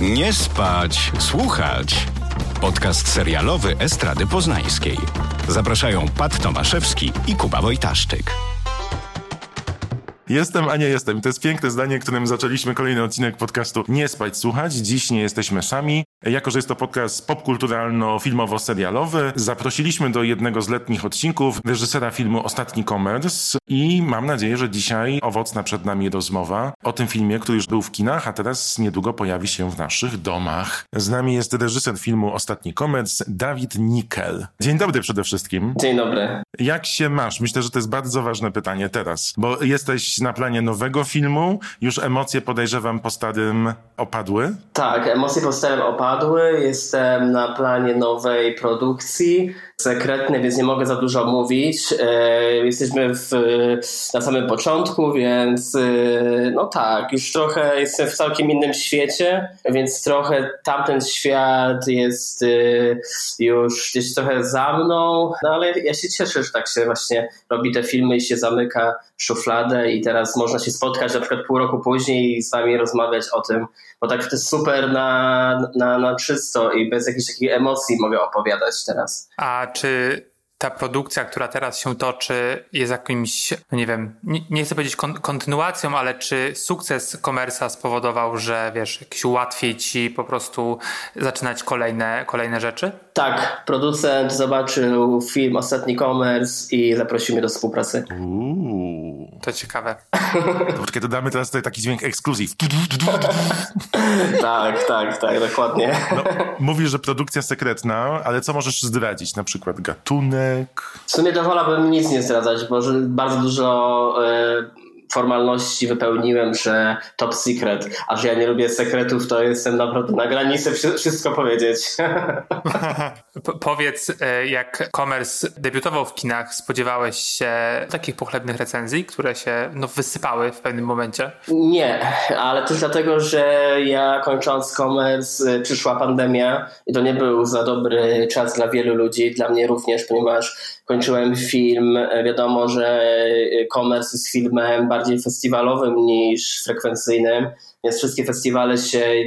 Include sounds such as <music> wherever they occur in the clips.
Nie spać, słuchać. Podcast serialowy Estrady Poznańskiej. Zapraszają Pat Tomaszewski i Kuba Wojtaszczyk. Jestem, a nie jestem. To jest piękne zdanie, którym zaczęliśmy kolejny odcinek podcastu Nie spać, słuchać. Dziś nie jesteśmy sami. Jako, że jest to podcast popkulturalno-filmowo-serialowy, zaprosiliśmy do jednego z letnich odcinków reżysera filmu Ostatni Commerce i mam nadzieję, że dzisiaj owocna przed nami rozmowa o tym filmie, który już był w kinach, a teraz niedługo pojawi się w naszych domach. Z nami jest reżyser filmu Ostatni Commerce, Dawid Nikel. Dzień dobry przede wszystkim. Dzień dobry. Jak się masz? Myślę, że to jest bardzo ważne pytanie teraz, bo jesteś na planie nowego filmu, już emocje podejrzewam po starym opadły? Tak, emocje po starym opadły, jestem na planie nowej produkcji, sekretny, więc nie mogę za dużo mówić. E, jesteśmy w, na samym początku, więc e, no tak, już trochę jestem w całkiem innym świecie, więc trochę tamten świat jest e, już gdzieś trochę za mną, no ale ja się cieszę, że tak się właśnie robi te filmy i się zamyka szufladę i teraz można się spotkać na przykład pół roku później i z wami rozmawiać o tym, bo tak to jest super na, na, na czysto i bez jakichś takich emocji mogę opowiadać teraz. A czy ta produkcja, która teraz się toczy, jest jakimś, no nie wiem, nie, nie chcę powiedzieć kon kontynuacją, ale czy sukces komersa spowodował, że wiesz, jakieś łatwiej ci po prostu zaczynać kolejne, kolejne rzeczy? Tak, producent zobaczył film Ostatni Commerce i zaprosił mnie do współpracy. Uuu. To ciekawe. To poczekaj, to damy teraz tutaj taki dźwięk ekskluzyw. tak, tak, tak, dokładnie. No, mówisz, że produkcja sekretna, ale co możesz zdradzić? Na przykład gatunek? W sumie to wolałbym nic nie zdradzać, bo bardzo dużo e, formalności wypełniłem, że top secret, a że ja nie lubię sekretów, to jestem naprawdę na granicy wszystko powiedzieć. <laughs> powiedz, e, jak Commerce debiutował w kinach, spodziewałeś się takich pochlebnych recenzji, które się no, wysypały w pewnym momencie? Nie, ale też dlatego, że ja kończąc Commerce e, przyszła pandemia i to nie był za dobry czas dla wielu ludzi, dla mnie również, ponieważ kończyłem film. E, wiadomo, że Commerce jest filmem bardziej festiwalowym niż frekwencyjnym, więc wszystkie festiwale się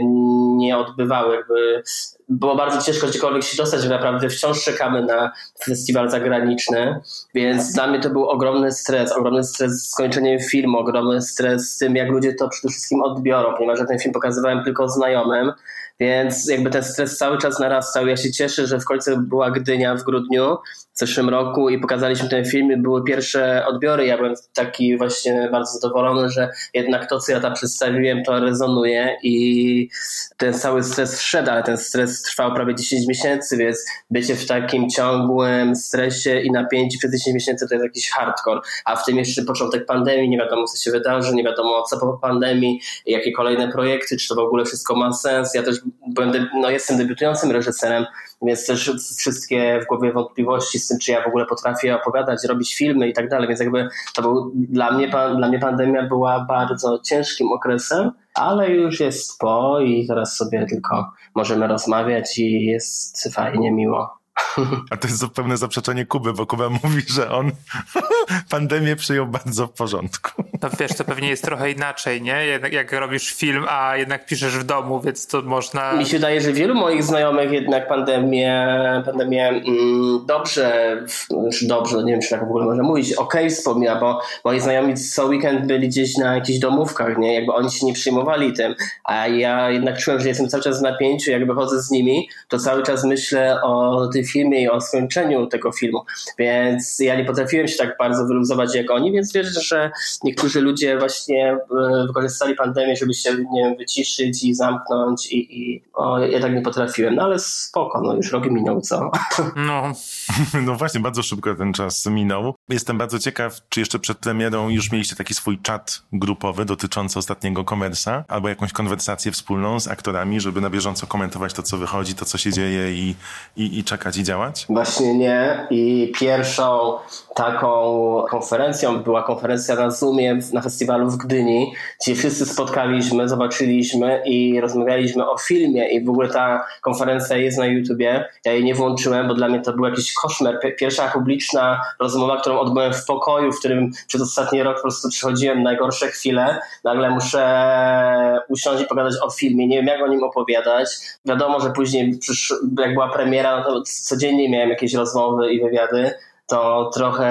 nie odbywały. Jakby było bardzo ciężko gdziekolwiek się dostać, naprawdę wciąż czekamy na festiwal zagraniczny, więc dla mnie to był ogromny stres, ogromny stres z skończeniem filmu, ogromny stres z tym, jak ludzie to przede wszystkim odbiorą, ponieważ ja ten film pokazywałem tylko znajomym, więc jakby ten stres cały czas narastał. Ja się cieszę, że w końcu była Gdynia w grudniu w zeszłym roku i pokazaliśmy ten film i były pierwsze odbiory. Ja byłem taki właśnie bardzo zadowolony, że jednak to, co ja tam przedstawiłem, to rezonuje i ten cały stres wszedł, ale ten stres trwał prawie 10 miesięcy, więc bycie w takim ciągłym stresie i napięciu przez 10 miesięcy to jest jakiś hardcore, a w tym jeszcze początek pandemii, nie wiadomo co się wydarzy, nie wiadomo co po pandemii, jakie kolejne projekty, czy to w ogóle wszystko ma sens. Ja też byłem, no jestem debiutującym reżyserem, więc też wszystkie w głowie wątpliwości z tym, czy ja w ogóle potrafię opowiadać, robić filmy i tak dalej, więc jakby to był, dla mnie, dla mnie pandemia była bardzo ciężkim okresem, ale już jest po i teraz sobie tylko możemy rozmawiać i jest fajnie, miło. <laughs> A to jest zupełne zaprzeczenie Kuby, bo Kuba mówi, że on <laughs> pandemię przyjął bardzo w porządku. To wiesz, to pewnie jest trochę inaczej, nie? Jak, jak robisz film, a jednak piszesz w domu, więc to można... Mi się wydaje, że wielu moich znajomych jednak pandemię, pandemię mm, dobrze, znaczy dobrze, nie wiem, czy tak w ogóle można mówić, okej okay, wspomina, bo moi znajomi co weekend byli gdzieś na jakichś domówkach, nie? Jakby oni się nie przyjmowali tym, a ja jednak czułem, że jestem cały czas w napięciu, jakby chodzę z nimi, to cały czas myślę o tym filmie i o skończeniu tego filmu, więc ja nie potrafiłem się tak bardzo wyluzować jak oni, więc wierzę, że niektórzy ludzie właśnie e, wykorzystali pandemię, żeby się nie wiem, wyciszyć i zamknąć i, i o, ja tak nie potrafiłem, no ale spoko, no już rok minął, co? No. <laughs> no właśnie, bardzo szybko ten czas minął. Jestem bardzo ciekaw, czy jeszcze przed premierą już mieliście taki swój czat grupowy dotyczący ostatniego komersa, albo jakąś konwersację wspólną z aktorami, żeby na bieżąco komentować to, co wychodzi, to, co się dzieje i, i, i czekać i działać? Właśnie nie i pierwszą taką konferencją była konferencja na Zoomie na festiwalu w Gdyni, gdzie wszyscy spotkaliśmy, zobaczyliśmy i rozmawialiśmy o filmie i w ogóle ta konferencja jest na YouTubie. Ja jej nie włączyłem, bo dla mnie to był jakiś koszmar. Pierwsza publiczna rozmowa, którą odbyłem w pokoju, w którym przez ostatni rok po prostu przechodziłem najgorsze chwile. Nagle muszę usiąść i pogadać o filmie. Nie wiem, jak o nim opowiadać. Wiadomo, że później, jak była premiera, no to codziennie miałem jakieś rozmowy i wywiady to trochę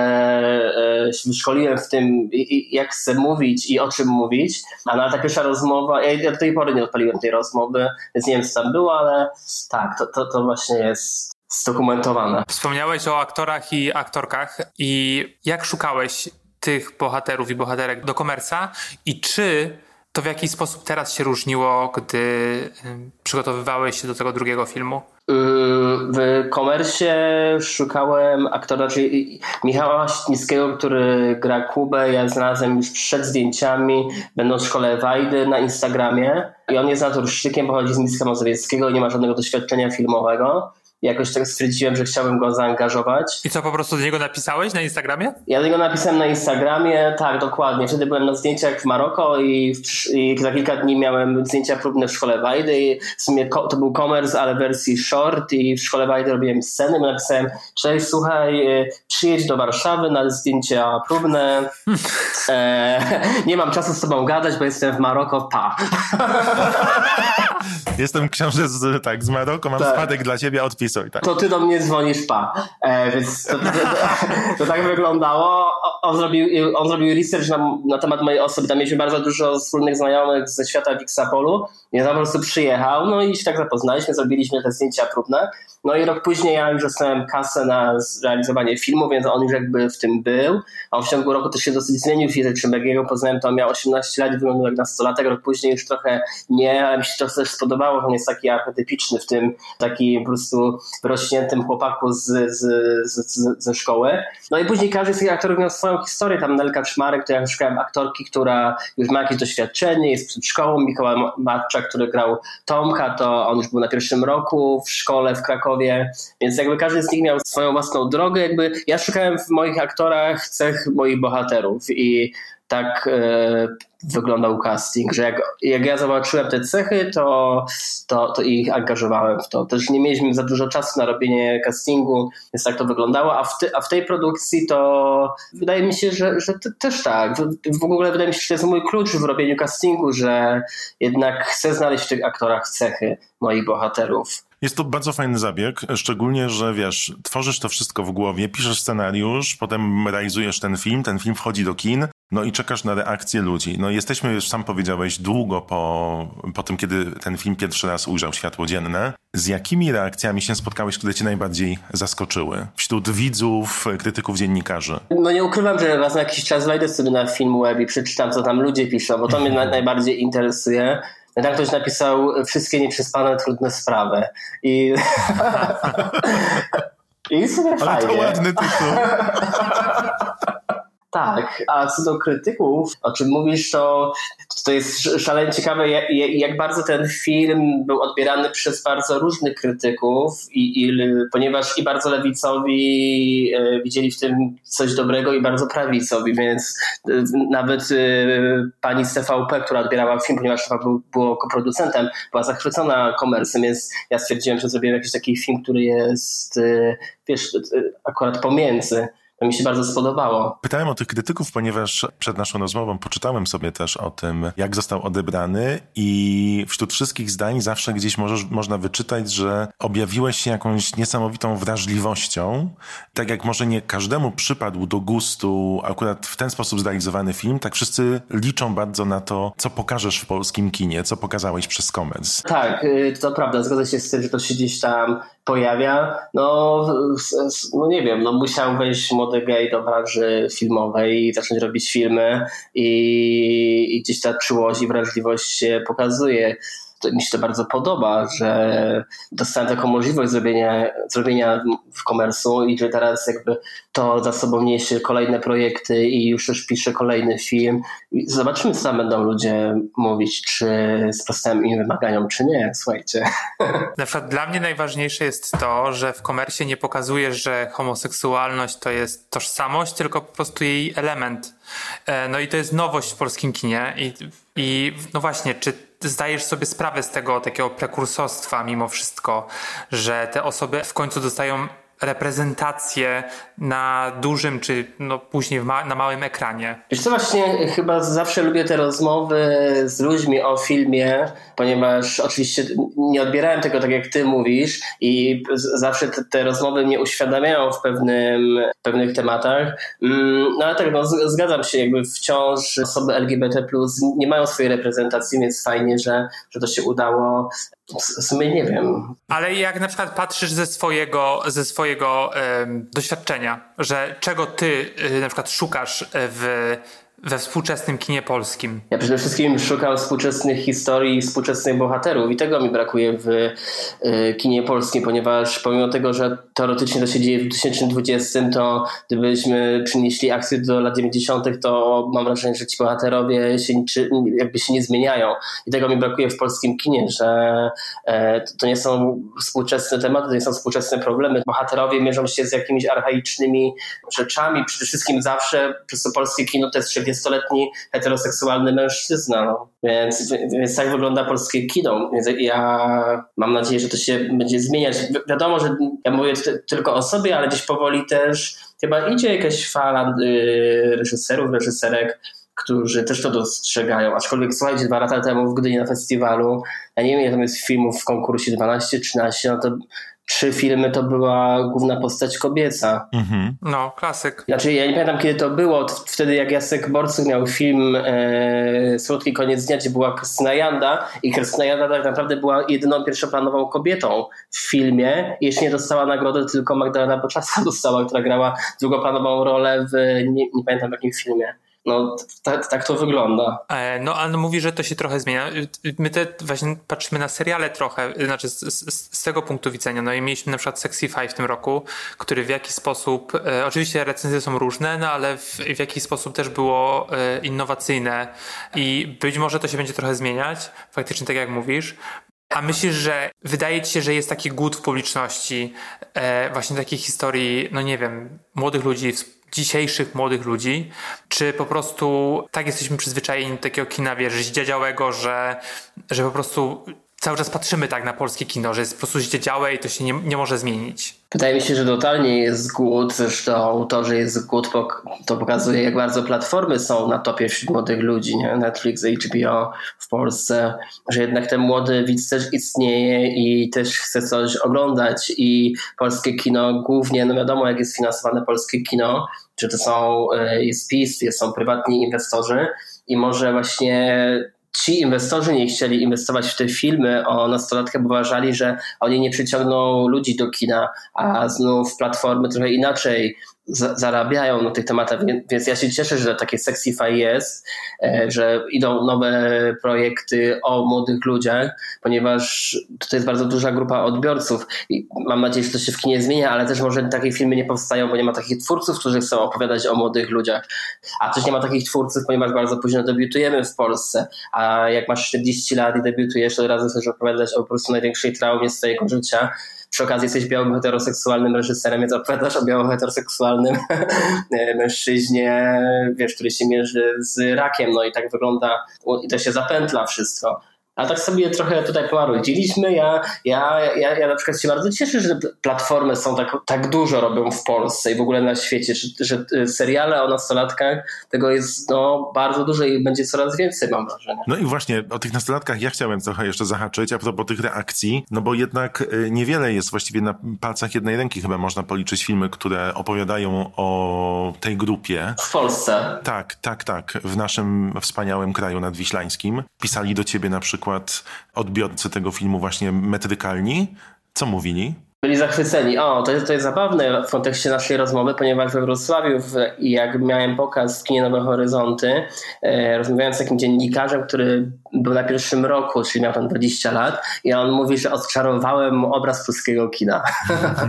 e, się wyszkoliłem w tym, jak chcę mówić i o czym mówić, a na ta pierwsza rozmowa, ja do tej pory nie odpaliłem tej rozmowy, więc nie wiem co tam było, ale tak, to, to, to właśnie jest zdokumentowane. Wspomniałeś o aktorach i aktorkach i jak szukałeś tych bohaterów i bohaterek do komersa i czy to w jakiś sposób teraz się różniło, gdy przygotowywałeś się do tego drugiego filmu? W komersie szukałem aktora, czyli Michała Śnickiego, który gra Kubę. Ja znalazłem już przed zdjęciami, będąc w szkole Wajdy na Instagramie. I on jest naturszczykiem, pochodzi z Miska Mazowieckiego i nie ma żadnego doświadczenia filmowego jakoś tak stwierdziłem, że chciałbym go zaangażować. I co, po prostu do niego napisałeś na Instagramie? Ja do niego napisałem na Instagramie, tak, dokładnie. Wtedy byłem na zdjęciach w Maroko i, w, i za kilka dni miałem zdjęcia próbne w szkole Wajdy i w sumie to był commerce, ale w wersji short i w szkole Wajdy robiłem sceny, bo napisałem, cześć, słuchaj, y, przyjedź do Warszawy na zdjęcia próbne. E, nie mam czasu z tobą gadać, bo jestem w Maroko, pa. Jestem książę z, tak, z Maroko, mam tak. spadek dla ciebie, odpisuj. Tak. To ty do mnie dzwonisz, pa. E, więc to, to, to, to, tak wyglądało. On zrobił, on zrobił research na, na temat mojej osoby. Tam mieliśmy bardzo dużo wspólnych znajomych ze świata Wixapolu. I on po prostu przyjechał, no i się tak zapoznaliśmy, zrobiliśmy te zdjęcia próbne. No i rok później ja już dostałem kasę na zrealizowanie filmu, więc on już jakby w tym był. A on w ciągu roku też się dosyć zmienił fizycznie. Jak jego poznałem, to miał 18 lat i wyglądał jak nastolatek. Rok później już trochę nie, ale mi się to też spodobało, on jest taki archetypiczny w tym, taki po prostu wyrośniętym chłopaku z, z, z, ze szkoły. No i później każdy z tych aktorów miał swoją historię. Tam Nelka Czmarek, to ja szukałem aktorki, która już ma jakieś doświadczenie, jest przed szkołą. Mikołaj Matczak, który grał Tomka, to on już był na pierwszym roku w szkole w Krakowie, więc jakby każdy z nich miał swoją własną drogę. Jakby ja szukałem w moich aktorach cech moich bohaterów i tak e, wyglądał casting, że jak, jak ja zobaczyłem te cechy, to, to, to ich angażowałem w to. Też nie mieliśmy za dużo czasu na robienie castingu, więc tak to wyglądało, a w, ty, a w tej produkcji to wydaje mi się, że, że też tak. W, ogóle wydaje mi się, że to jest mój klucz w robieniu castingu, że jednak chcę znaleźć w tych aktorach cechy moich bohaterów. Jest to bardzo fajny zabieg, szczególnie, że wiesz, tworzysz to wszystko w głowie, piszesz scenariusz, potem realizujesz ten film, ten film wchodzi do kin, no i czekasz na reakcję ludzi. No jesteśmy, już sam powiedziałeś, długo po, po tym, kiedy ten film pierwszy raz ujrzał światło dzienne. Z jakimi reakcjami się spotkałeś, które cię najbardziej zaskoczyły? Wśród widzów, krytyków, dziennikarzy? No nie ukrywam, że raz na jakiś czas wejdę sobie na film web i przeczytam, co tam ludzie piszą, bo to mnie najbardziej interesuje. Tak ktoś napisał wszystkie nieprzespane, trudne sprawy. I, <laughs> <laughs> I super Ale fajnie. to ładny tytuł. <laughs> Tak, a co do krytyków, o czym mówisz, to, to jest szalenie ciekawe, jak, jak bardzo ten film był odbierany przez bardzo różnych krytyków, i, i, ponieważ i bardzo lewicowi e, widzieli w tym coś dobrego, i bardzo prawicowi, więc e, nawet e, pani z TVP, która odbierała film, ponieważ był, było koproducentem, była zachwycona komersem, więc ja stwierdziłem, że zrobiłem jakiś taki film, który jest, wiesz, akurat pomiędzy. To mi się bardzo spodobało. Pytałem o tych krytyków, ponieważ przed naszą rozmową poczytałem sobie też o tym, jak został odebrany i wśród wszystkich zdań zawsze gdzieś możesz, można wyczytać, że objawiłeś się jakąś niesamowitą wrażliwością. Tak jak może nie każdemu przypadł do gustu akurat w ten sposób zrealizowany film, tak wszyscy liczą bardzo na to, co pokażesz w polskim kinie, co pokazałeś przez Commerce. Tak, y, to prawda, zgodzę się z tym, że to się gdzieś tam pojawia. No, no nie wiem, no musiał wejść młody gej do branży filmowej i zacząć robić filmy i, i gdzieś ta czułość i wrażliwość się pokazuje. To, mi się to bardzo podoba, że dostałem taką możliwość zrobienia, zrobienia w komersu i że teraz jakby to za sobą niesie kolejne projekty i już też piszę kolejny film. Zobaczymy, co tam będą ludzie mówić, czy sprostałem im wymaganiom, czy nie, słuchajcie. <laughs> Na przykład dla mnie najważniejsze jest to, że w komersie nie pokazujesz, że homoseksualność to jest tożsamość, tylko po prostu jej element. E, no i to jest nowość w polskim kinie i, i no właśnie, czy zdajesz sobie sprawę z tego takiego prekursorstwa mimo wszystko, że te osoby w końcu dostają reprezentację na dużym, czy no później ma na małym ekranie? Wiesz co, właśnie chyba zawsze lubię te rozmowy z ludźmi o filmie, ponieważ oczywiście nie odbierałem tego tak jak ty mówisz i zawsze te, te rozmowy mnie uświadamiają w pewnym, pewnych tematach. Mm, no ale tak, no, zgadzam się, jakby wciąż osoby LGBT nie mają swojej reprezentacji, więc fajnie, że, że to się udało w sumie nie wiem. Ale jak na przykład patrzysz ze swojego, ze swojego um, doświadczenia, że czego ty y, na przykład szukasz w we współczesnym kinie polskim? Ja przede wszystkim szukam współczesnych historii współczesnych bohaterów i tego mi brakuje w y, kinie polskim, ponieważ pomimo tego, że teoretycznie to się dzieje w 2020, to gdybyśmy przynieśli akcję do lat 90., to mam wrażenie, że ci bohaterowie się, jakby się nie zmieniają. I tego mi brakuje w polskim kinie, że e, to nie są współczesne tematy, to nie są współczesne problemy. Bohaterowie mierzą się z jakimiś archaicznymi rzeczami. Przede wszystkim zawsze przez to polskie kino to jest 40-letni heteroseksualny mężczyzna. No. Więc, więc tak wygląda polskie kino. Więc ja mam nadzieję, że to się będzie zmieniać. Wi wiadomo, że ja mówię tylko o sobie, ale gdzieś powoli też chyba idzie jakaś fala y, reżyserów, reżyserek, którzy też to dostrzegają. Aczkolwiek słuchajcie, dwa lata temu w Gdyni na festiwalu, ja nie wiem, ile tam jest filmów w konkursie 12-13, no to trzy filmy to była główna postać kobieca. Mhm. No, klasyk. Znaczy, ja nie pamiętam kiedy to było, wtedy jak Jacek Borcuk miał film e, Słodki koniec dnia, gdzie była Krystyna Janda i Krystyna Janda tak naprawdę była jedyną pierwszoplanową kobietą w filmie i jeszcze nie dostała nagrody, tylko Magdalena Boczarska <laughs> dostała, która grała drugoplanową rolę w, nie, nie pamiętam w jakim filmie. No, tak, tak to wygląda. E, no, ale mówi, że to się trochę zmienia. My te właśnie patrzymy na seriale trochę, znaczy z, z, z, tego punktu widzenia. No i mieliśmy na przykład Sexify w tym roku, który w jakiś sposób, e, oczywiście recenzje są różne, no ale w, w jakiś sposób też było e, innowacyjne i być może to się będzie trochę zmieniać, faktycznie tak jak mówisz. A myślisz, że wydaje ci się, że jest taki głód w publiczności e, właśnie takiej historii, no nie wiem, młodych ludzi, dzisiejszych młodych ludzi, czy po prostu tak jesteśmy przyzwyczajeni do takiego kina, wiesz, że, że po prostu cały czas patrzymy tak na polskie kino, że jest po prostu zdziedziałe i to się nie, nie może zmienić. Wydaje mi się, że totalnie jest głód, zresztą to, że jest głód, to pokazuje, jak bardzo platformy są na topie wśród młodych ludzi, nie? Netflix, HBO w Polsce, że jednak ten młody widz też istnieje i też chce coś oglądać i polskie kino głównie, no wiadomo, jak jest finansowane polskie kino, czy to są, e, jest PiS, są prywatni inwestorzy i może właśnie ci inwestorzy nie chcieli inwestować w te filmy. O nastolatkach, bo uważali, że oni nie przyciągną ludzi do kina, a znów platformy trochę inaczej zarabiają na tych tematach, więc ja się cieszę, że takie Sexify jest, e, że idą nowe projekty o młodych ludziach, ponieważ to jest bardzo duża grupa odbiorców i mam nadzieję, że to się w kinie zmienia, ale też może takie filmy nie powstają, bo nie ma takich twórców, którzy chcą opowiadać o młodych ludziach, a też nie ma takich twórców, ponieważ bardzo późno debiutujemy w Polsce, a jak masz 40 lat i debiutujesz, to razu chcesz opowiadać o po prostu największej traumie swojego życia, przy okazji jesteś białym heteroseksualnym reżyserem, więc opowiadasz o białym heteroseksualnym <laughs> mężczyźnie, wiesz, który się mierzy z rakiem, no i tak wygląda, i to się zapętla wszystko. A tak sobie trochę tutaj pomarudziliśmy. Ja, ja, ja, ja na przykład się bardzo cieszę, że platformy są tak, tak dużo robią w Polsce i w ogóle na świecie, że, że y, seriale o nastolatkach tego jest no, bardzo dużo i będzie coraz więcej, mam wrażenie. No i właśnie o tych nastolatkach ja chciałem trochę jeszcze zahaczyć a propos tych reakcji, no bo jednak y, niewiele jest właściwie na palcach jednej ręki chyba można policzyć filmy, które opowiadają o tej grupie. W Polsce. Tak, tak, tak. W naszym wspaniałym kraju nadwiślańskim. Pisali do ciebie na przykład przykład odbiorcy tego filmu właśnie metrykalni, co mówili? byli zachwyceni. O, to jest, to jest zabawne w kontekście naszej rozmowy, ponieważ we Wrocławiu, w, jak miałem pokaz w kinie Nowe Horyzonty, e, rozmawiałem z takim dziennikarzem, który był na pierwszym roku, czyli miał tam 20 lat i on mówi, że odczarowałem obraz polskiego kina.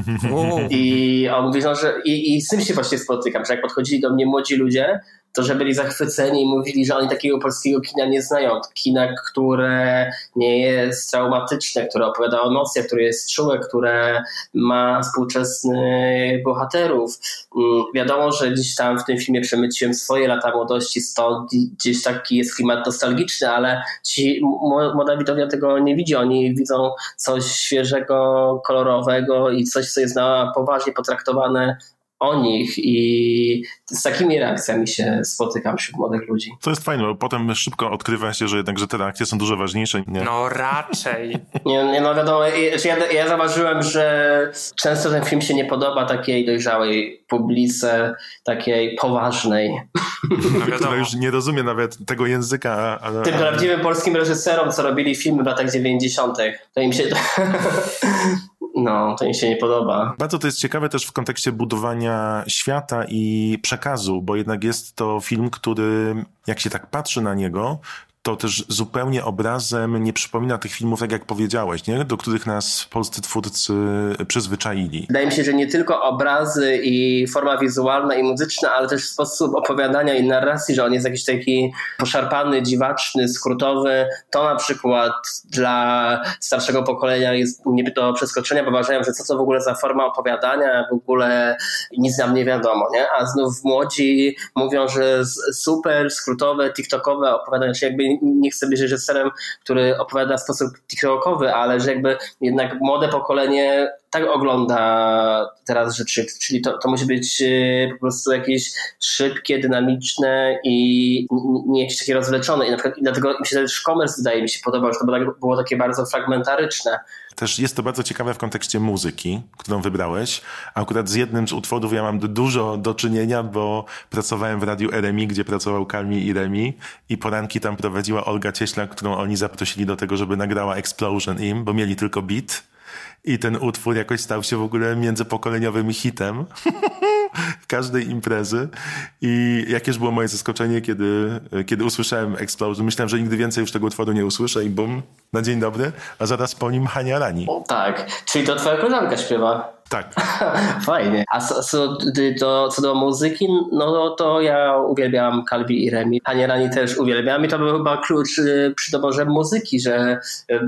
<laughs> I on mówi, no, że i, i z tym się właśnie spotykam, że jak podchodzili do mnie młodzi ludzie, to że byli zachwyceni i mówili, że oni takiego polskiego kina nie znają. Kina, które nie jest traumatyczne, które opowiada o które jest czułe, które ma współczesnych bohaterów. Mm, wiadomo, że gdzieś tam w tym filmie przemyciłem swoje lata młodości, stąd gdzieś taki jest klimat nostalgiczny, ale ci młoda widownia tego nie widzi. Oni widzą coś świeżego, kolorowego i coś, co jest na poważnie potraktowane o nich i z takimi reakcjami się spotykam wśród młodych ludzi. To jest fajne, bo potem szybko odkrywa się, że jednak, że te reakcje są dużo ważniejsze. Nie? No raczej. <laughs> nie, nie, no wiadomo, ja, ja zauważyłem, że często ten film się nie podoba takiej dojrzałej publice, takiej poważnej. No Która już nie rozumie nawet tego języka. Ale... Tym prawdziwym polskim reżyserom, co robili filmy w latach 90., to im się... <laughs> No, to mi się nie podoba. Bardzo to jest ciekawe też w kontekście budowania świata i przekazu, bo jednak jest to film, który, jak się tak patrzy na niego, to też zupełnie obrazem nie przypomina tych filmów, tak jak powiedziałeś, nie? do których nas polscy twórcy przyzwyczaili. Wydaje mi się, że nie tylko obrazy i forma wizualna i muzyczna, ale też sposób opowiadania i narracji, że on jest jakiś taki poszarpany, dziwaczny, skrótowy. To na przykład dla starszego pokolenia jest nie do przeskoczenia, bo uważają, że co to w ogóle za forma opowiadania, w ogóle nic nam nie wiadomo, nie? A znów młodzi mówią, że super skrótowe, tiktokowe opowiadania, czy jakby nie chcę być reżyserem, który opowiada w sposób tiktokowy, ale że jakby jednak młode pokolenie tak ogląda teraz rzeczy, czyli to, to musi być e, po prostu jakieś szybkie, dynamiczne i nie jakieś takie rozwleczone. I, na przykład, i dlatego mi się też komers wydaje mi się podobał, że to było, tak, było takie bardzo fragmentaryczne. Też jest to bardzo ciekawe w kontekście muzyki, którą wybrałeś. Akurat z jednym z utworów ja mam dużo do czynienia, bo pracowałem w radiu RMI, gdzie pracował Kalmi i Remi i poranki tam prowadziła Olga Cieśla, którą oni zaprosili do tego, żeby nagrała Explosion im, bo mieli tylko beat i ten utwór jakoś stał się w ogóle międzypokoleniowym hitem <laughs> <laughs> każdej imprezy. I jakież było moje zaskoczenie, kiedy, kiedy usłyszałem Explosion. Myślałem, że nigdy więcej już tego utworu nie usłyszę i bum, na dzień dobry, a zaraz po nim Hania Rani. Tak, czyli to twoja koleżanka śpiewa. Tak. <laughs> Fajnie. A co, do, co do muzyki, no to ja uwielbiam Kalbi i Remi. Hania Rani też uwielbiam i to był chyba klucz y, przy doborze muzyki, że y,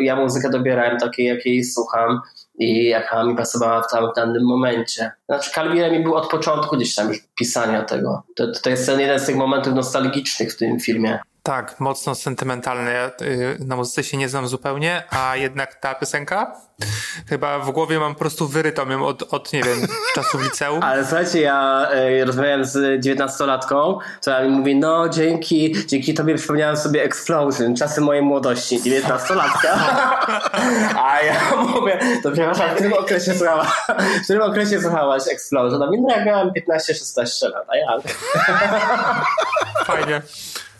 ja muzykę dobierałem takiej, jakiej słucham i jaka mi pasowała w, tam, w danym momencie. Znaczy Calvi Remi był od początku gdzieś tam już pisania tego. To, to jest ten jeden z tych momentów nostalgicznych w tym filmie. Tak, mocno sentymentalne. Ja y, na muzyce się nie znam zupełnie, a jednak ta piosenka chyba w głowie mam po prostu wyrytą ją od, od nie wiem, czasów liceum. <laughs> Ale słuchajcie, ja y, rozmawiałem z dziewiętnastolatką, która mi mówi, no dzięki, dzięki tobie przypomniałem sobie Explosion, czasy mojej młodości, dziewiętnastolatka. <laughs> a ja mówię, to przepraszam, w którym okresie słuchałaś, w którym okresie słuchałaś Explosion? Mi no, jak miałem 15-16 lat, a ja... Fajnie.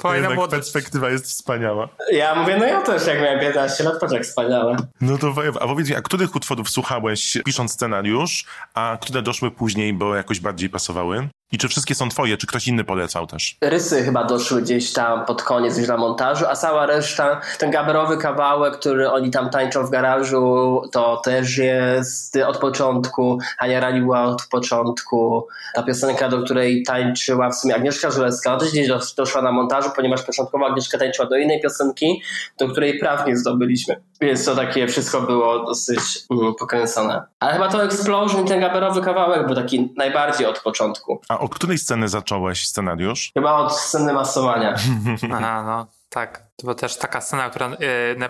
Fajna Jednak perspektywa jest wspaniała. Ja mówię, no ja też jak miałem 15 lat, patrz jak wspaniałe. No to a powiedz mi, a których utworów słuchałeś pisząc scenariusz, a które doszły później, bo jakoś bardziej pasowały? I czy wszystkie są twoje, czy ktoś inny polecał też? Rysy chyba doszły gdzieś tam pod koniec już na montażu, a cała reszta, ten gaberowy kawałek, który oni tam tańczą w garażu, to też jest od początku. Ania Rani była od początku. Ta piosenka, do której tańczyła w sumie Agnieszka Żelewska, też gdzieś doszła na montażu, ponieważ początkowo Agnieszka tańczyła do innej piosenki, do której prawnie zdobyliśmy. Więc to takie wszystko było dosyć mm, pokręcone. Ale chyba to Explosion, ten gaberowy kawałek był taki najbardziej od początku. A od której sceny zacząłeś scenariusz? Chyba od sceny masowania. <laughs> Aha, no tak. To była też taka scena, która yy,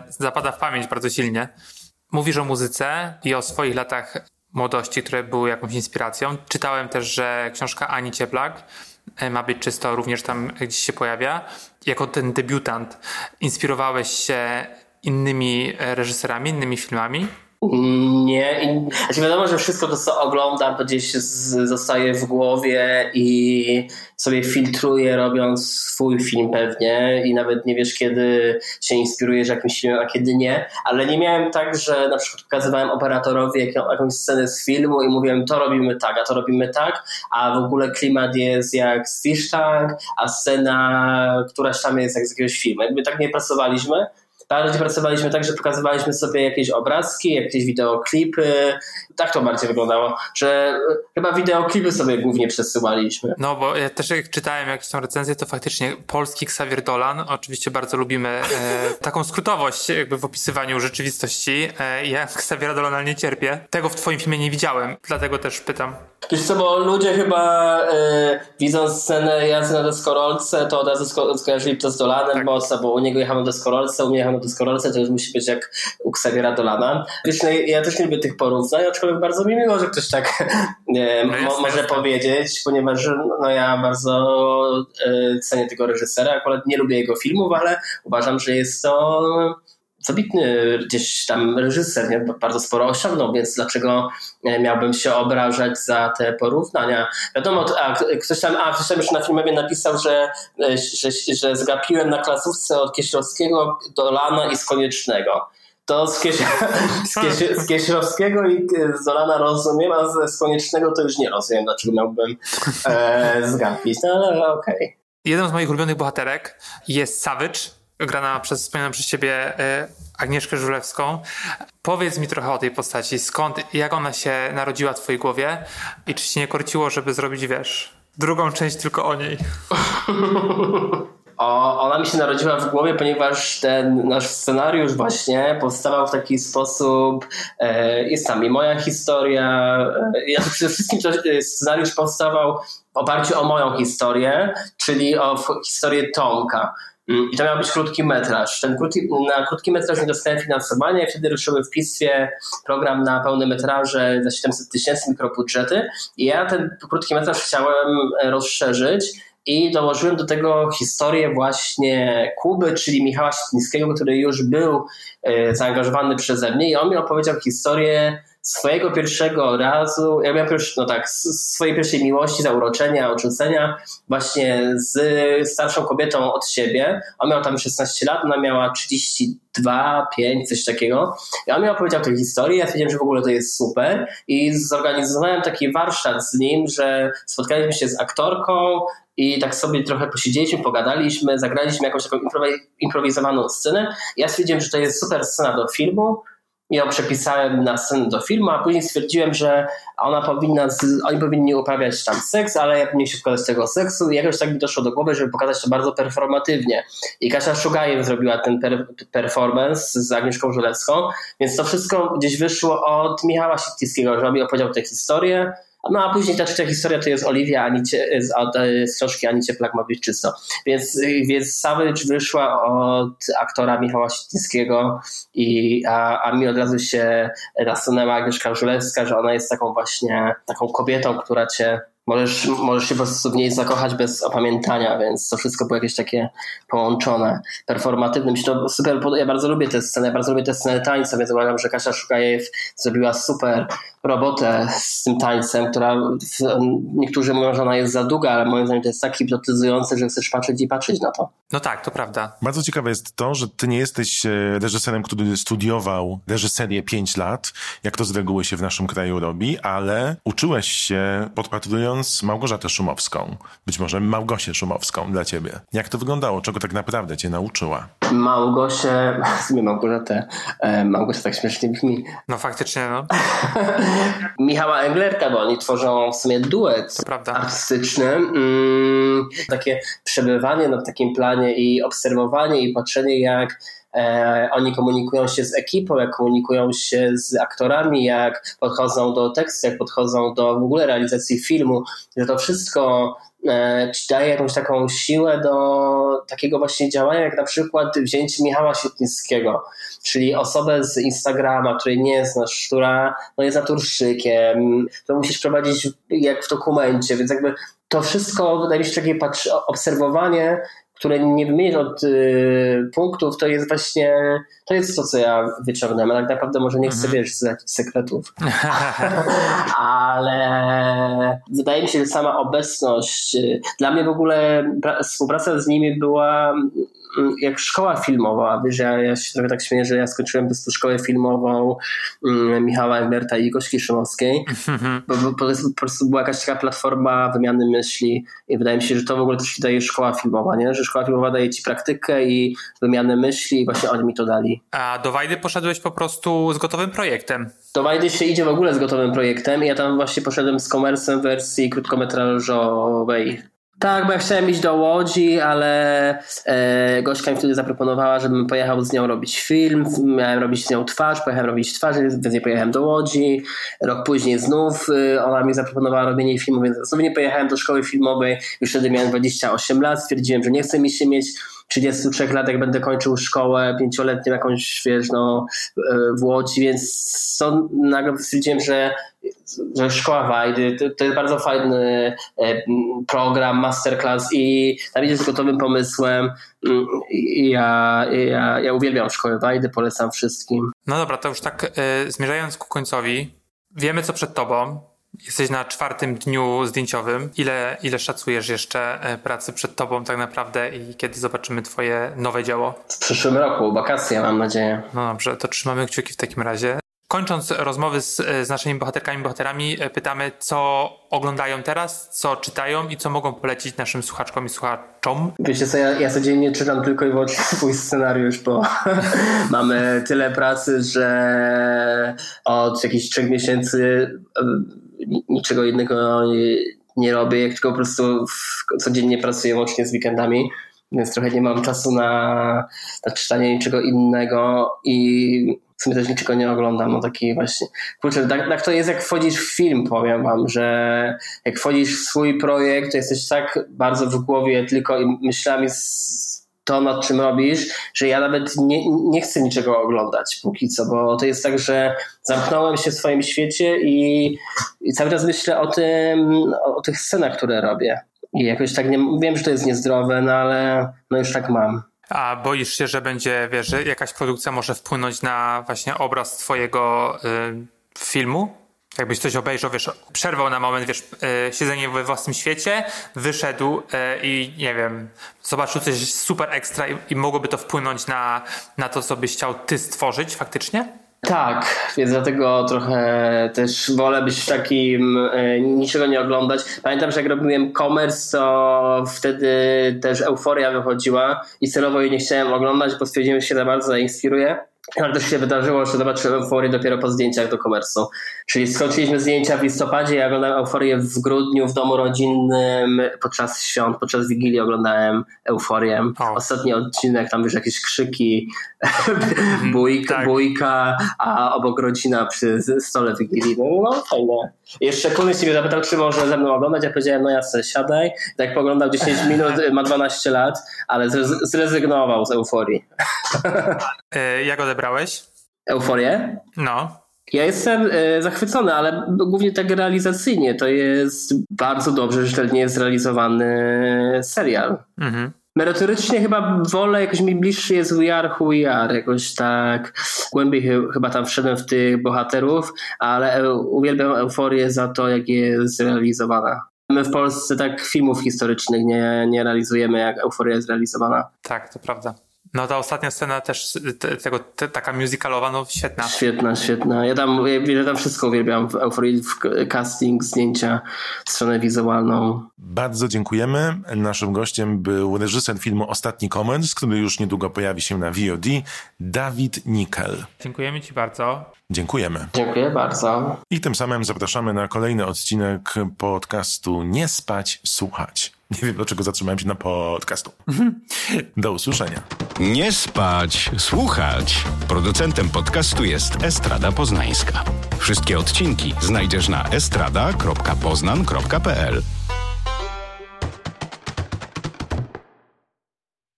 zapada w pamięć bardzo silnie. Mówisz o muzyce i o swoich latach młodości, które były jakąś inspiracją. Czytałem też, że książka Ani Cieplak e, ma być czysto, również tam gdzieś się pojawia. Jako ten debiutant inspirowałeś się innymi reżyserami, innymi filmami? Nie, znaczy wiadomo, że wszystko to, co oglądam, to gdzieś zostaje w głowie i sobie filtruję, robiąc swój film pewnie i nawet nie wiesz, kiedy się inspirujesz jakimś filmem, a kiedy nie, ale nie miałem tak, że na przykład pokazywałem operatorowi jaką, jakąś scenę z filmu i mówiłem, to robimy tak, a to robimy tak, a w ogóle klimat jest jak z Fish Tank, a scena któraś tam jest jak z jakiegoś filmu. Jakby tak nie pracowaliśmy, Bardziej pracowaliśmy tak, że pokazywaliśmy sobie jakieś obrazki, jakieś wideoklipy. Tak to bardziej wyglądało, że chyba wideoklipy sobie głównie przesyłaliśmy. No bo ja też jak czytałem jakieś tam recenzje, to faktycznie polski Xavier Dolan, oczywiście bardzo lubimy e, <laughs> taką skrótowość jakby w opisywaniu rzeczywistości. E, ja Xaviera Dolana nie cierpię. Tego w twoim filmie nie widziałem, dlatego też pytam. Wiesz co, bo ludzie chyba e, widząc scenę jazdy na deskorolce, to od razu sko- skojarzyli to z Dolanem tak. mocno, bo u niego jechano na deskorolce, u mnie jechano na deskorolce, to już musi być jak u Xaviera Dolana. Wiesz, no, ja też nie lubię tych porównań, aczkolwiek bardzo mi miło, że ktoś tak <laughs> e, no mo- może powiedzieć, ponieważ no, ja bardzo e, cenię tego reżysera, akurat nie lubię jego filmów, ale uważam, że jest to wybitny gdzieś tam reżyser, nie? bardzo sporo osiągnął, więc dlaczego e, miałbym się obrażać za te porównania? Wiadomo, a ktoś tam, a ktoś tam już na filmie napisał, że, e, że, że zgapiłem na klasówce od Kieślowskiego do Lana i z Koniecznego. To z, Kieś, <laughs> z, z Kieślowskiego i z Dolana rozumiem, a z Koniecznego to już nie rozumiem, dlaczego miałbym e, zgapić, no ale okej. Okay. Z moich ulubionych bohaterek jest Savage, grana przez wspomnianą przez ciebie e, Agnieszkę Żulewską. Powiedz mi trochę o tej postaci. Skąd, jak ona się narodziła w twojej głowie i czy ci nie korciło, żeby zrobić, wiesz, drugą część tylko o niej? <laughs> O, ona mi się narodziła w głowie, ponieważ ten nasz scenariusz właśnie powstawał w taki sposób, e, jest tam i moja historia, e, ja przede wszystkim e, scenariusz powstawał w oparciu o moją historię, czyli o historię Tomka. Mm, I to miał być krótki metraż. Ten krótki, na krótki metraż nie dostałem finansowania i wtedy ruszyły w PISwie program na pełne metraże za 700 tysięcy mikrobudżety. I ja ten krótki metraż chciałem rozszerzyć i dołożyłem do tego historię właśnie Kuby, czyli Michała Sitnickiego, który już był e, zaangażowany przeze mnie i on mi opowiedział historię swojego pierwszego razu, ja miałem pierwszy, no tak, swojej pierwszej miłości, zauroczenia, odrzucenia właśnie z starszą kobietą od siebie. On miał tam 16 lat, ona miała 32, 5, coś takiego. I on mi opowiedział tę historię, ja stwierdziłem, że w ogóle to jest super i zorganizowałem taki warsztat z nim, że spotkaliśmy się z aktorką, i tak sobie trochę posiedzieliśmy, pogadaliśmy, zagraliśmy jakąś taką improwizowaną scenę. Ja stwierdziłem, że to jest super scena do filmu, ją przepisałem na scenę do filmu, a później stwierdziłem, że ona powinna, oni powinni uprawiać tam seks, ale ja powinien się wkładać tego seksu i jakoś tak mi doszło do głowy, żeby pokazać to bardzo performatywnie. I Kasia Szugajew zrobiła ten per, performance z Agnieszką Żulewską, więc to wszystko gdzieś wyszło od Michała Sittickiego, że on mi opowiedział tę historię, no a później ta trzecia historia to jest Oliwia Anicie, z, od, z książki Anicie Plak ma być czysto. Więc, więc Savage wyszła od aktora Michała Sitnickiego i, a, a mi od razu się nasunęła Agnieszka Żulewska, że ona jest taką właśnie taką kobietą, która cię możesz, możesz się po prostu w niej zakochać bez opamiętania, więc to wszystko było jakieś takie połączone. Performatywnym się to super, ja bardzo lubię te sceny, ja bardzo lubię te sceny tańca, więc uważam, że Kasia Szukajew zrobiła super robotę z tym tańcem, która niektórzy mówią, że ona jest za długa, ale moim zdaniem to jest tak hipnotyzujące, że chcesz patrzeć i patrzeć na to. No tak, to prawda. Bardzo ciekawe jest to, że ty nie jesteś e, reżyserem, który studiował reżyserię 5 lat, jak to z reguły się w naszym kraju robi, ale uczyłeś się podpatrując Małgorzatę Szumowską. Być może Małgosię Szumowską dla ciebie. Jak to wyglądało? Czego tak naprawdę cię nauczyła? Małgosię, <laughs> w sumie Małgorzatę, e, Małgosia tak śmiesznie brzmi. No faktycznie, no. <laughs> Michała Englerka, bo oni tworzą w sumie duet artystyczny. Mm, takie przebywanie na takim planie i obserwowanie i patrzenie jak oni komunikują się z ekipą, jak komunikują się z aktorami, jak podchodzą do tekstu, jak podchodzą do w ogóle realizacji filmu, że to wszystko e, daje jakąś taką siłę do takiego właśnie działania, jak na przykład wzięcie Michała Świetnickiego, czyli osobę z Instagrama, której nie znasz, która no, jest naturszykiem, to musisz prowadzić jak w dokumencie, więc jakby to wszystko wydaje mi się takie obserwowanie które nie wymienisz od y, punktów, to jest właśnie, to jest to, co ja wyciągnąłem, ale tak naprawdę może nie chcę, mhm. wiesz, jakichś sekretów. <laughs> ale wydaje mi się, że sama obecność, y, dla mnie w ogóle współpraca z nimi była Mm, jak szkoła filmowa, wiesz, ja, ja się trochę tak śmieję, że ja skończyłem po prostu szkołę filmową um, Michała Egberta i Gośki Szymowskiej, mhm. bo, bo, po prostu była jakaś taka platforma wymiany myśli i wydaje mi się, że to w ogóle też daje szkoła filmowa, nie? że szkoła filmowa daje ci praktykę i wymianę myśli i właśnie oni mi to dali. A do Wajdy poszedłeś po prostu z gotowym projektem? Do Wajdy się idzie w ogóle z gotowym projektem ja tam właśnie poszedłem z komersem wersji krótkometrażowej tak, bo ja chciałem iść do Łodzi, ale e, Gośka mi wtedy zaproponowała, żebym pojechał z nią robić film. Miałem robić z nią twarz, pojechałem robić twarz, więc nie pojechałem do Łodzi. Rok później znów e, ona mi zaproponowała robienie filmu, więc znów nie pojechałem do szkoły filmowej. Już wtedy miałem 28 lat, stwierdziłem, że nie chcę mi się mieć 33 lat, jak będę kończył szkołę pięcioletnią jakąś, wiesz, no, e, w Łodzi, więc to nagle stwierdziłem, że, że szkoła Wajdy to, to jest bardzo fajny e, program, masterclass i tam idzie z gotowym pomysłem mm, ja, ja, ja uwielbiam szkołę Wajdy, polecam wszystkim. No dobra, to już tak y, zmierzając ku końcowi, wiemy co przed tobą, Jesteś na czwartym dniu zdjęciowym. Ile, ile szacujesz jeszcze e, pracy przed tobą tak naprawdę i kiedy zobaczymy twoje nowe dzieło? W przyszłym roku, wakacje mam nadzieję. No dobrze, to trzymamy kciuki w takim razie. Kończąc rozmowy z, z naszymi bohaterkami, bohaterami, e, pytamy, co oglądają teraz, co czytają i co mogą polecić naszym słuchaczkom i słuchaczom. Wiecie co, ja, ja codziennie czytam tylko i wyłącznie <laughs> swój scenariusz, bo <laughs> mamy tyle pracy, że od jakichś trzech miesięcy e, niczego innego nie, nie robię, jak tylko po prostu codziennie pracuję łącznie z weekendami, więc trochę nie mam czasu na, na czytanie niczego innego i w sumie też niczego nie oglądam, no taki właśnie, kurczę, tak, tak to jest jak wchodzisz w film, powiem wam, że jak wchodzisz w swój projekt, to jesteś tak bardzo w głowie tylko myślami z to, nad czym robisz, że ja nawet nie, nie chcę niczego oglądać póki co, bo to jest tak, że zamknąłem się w swoim świecie i, i cały czas myślę o tym, o, o, tych scenach, które robię. I jakoś tak nie, wiem, że to jest niezdrowe, no ale no już tak mam. A boisz się, że będzie, wiesz, że jakaś produkcja może wpłynąć na właśnie obraz twojego y, filmu? jakbyś coś obejrzał, wiesz, przerwał na moment, wiesz, yy, siedzenie we własnym świecie, wyszedł yy, i nie wiem, zobaczył coś super ekstra i, i mogłoby to wpłynąć na, na to, co byś chciał ty stworzyć faktycznie? Tak, więc dlatego trochę też wolę być takim, yy, niczego nie oglądać. Pamiętam, że jak robiłem commerce, to wtedy też euforia wychodziła i celowo jej nie chciałem oglądać, bo stwierdziłem, że się za bardzo zainspiruje. Ale też się wydarzyło, że zobaczyłem euforię dopiero po zdjęciach do komersu. Czyli skończyliśmy zdjęcia w listopadzie, ja oglądałem euforię w grudniu w domu rodzinnym, podczas świąt, podczas Wigilii oglądałem euforię. O. Ostatni odcinek, tam już jakieś krzyki, mhm, <laughs> bójka, tak. bójka, a obok rodzina przy stole Wigilii. No, no fajne. Jeszcze koleś mnie zapytał, czy może ze mną oglądać, ja powiedziałem, no jasne, siadaj. Tak poglądał 10 <laughs> minut, ma 12 lat, ale zrezygnował z euforii. <laughs> E, jak odebrałeś? Euforię? No. Ja jestem e, zachwycony, ale głównie tak realizacyjnie. To jest bardzo dobrze, rzetelnie zrealizowany serial. Mhm. Merytorycznie chyba wolę, jakoś mi bliższy jest We Are Who We Are, jakoś tak głębiej chyba tam wszedłem w tych bohaterów, ale uwielbiam euforię za to, jak jest zrealizowana. My w Polsce tak filmów historycznych nie, nie realizujemy, jak euforia jest realizowana. Tak, to prawda. No ta ostatnia scena też tego, te, taka musicalowa, no świetna. Świetna, świetna. Ja tam, ja tam wszystko uwielbiam w Euforii, w casting, zdjęcia, stronę wizualną. Bardzo dziękujemy. Naszym gościem był reżyser filmu Ostatni Comments, który już niedługo pojawi się na VOD, Dawid Nikel. Dziękujemy Ci bardzo. Dziękujemy. Dziękuję bardzo. I tym samym zapraszamy na kolejny odcinek podcastu Nie spać, słuchać. Nie wiem, dlaczego zatrzymałem się na podcastu. Do usłyszenia. Nie spać, słuchać. Producentem podcastu jest Estrada Poznańska. Wszystkie odcinki znajdziesz na estrada.poznan.pl.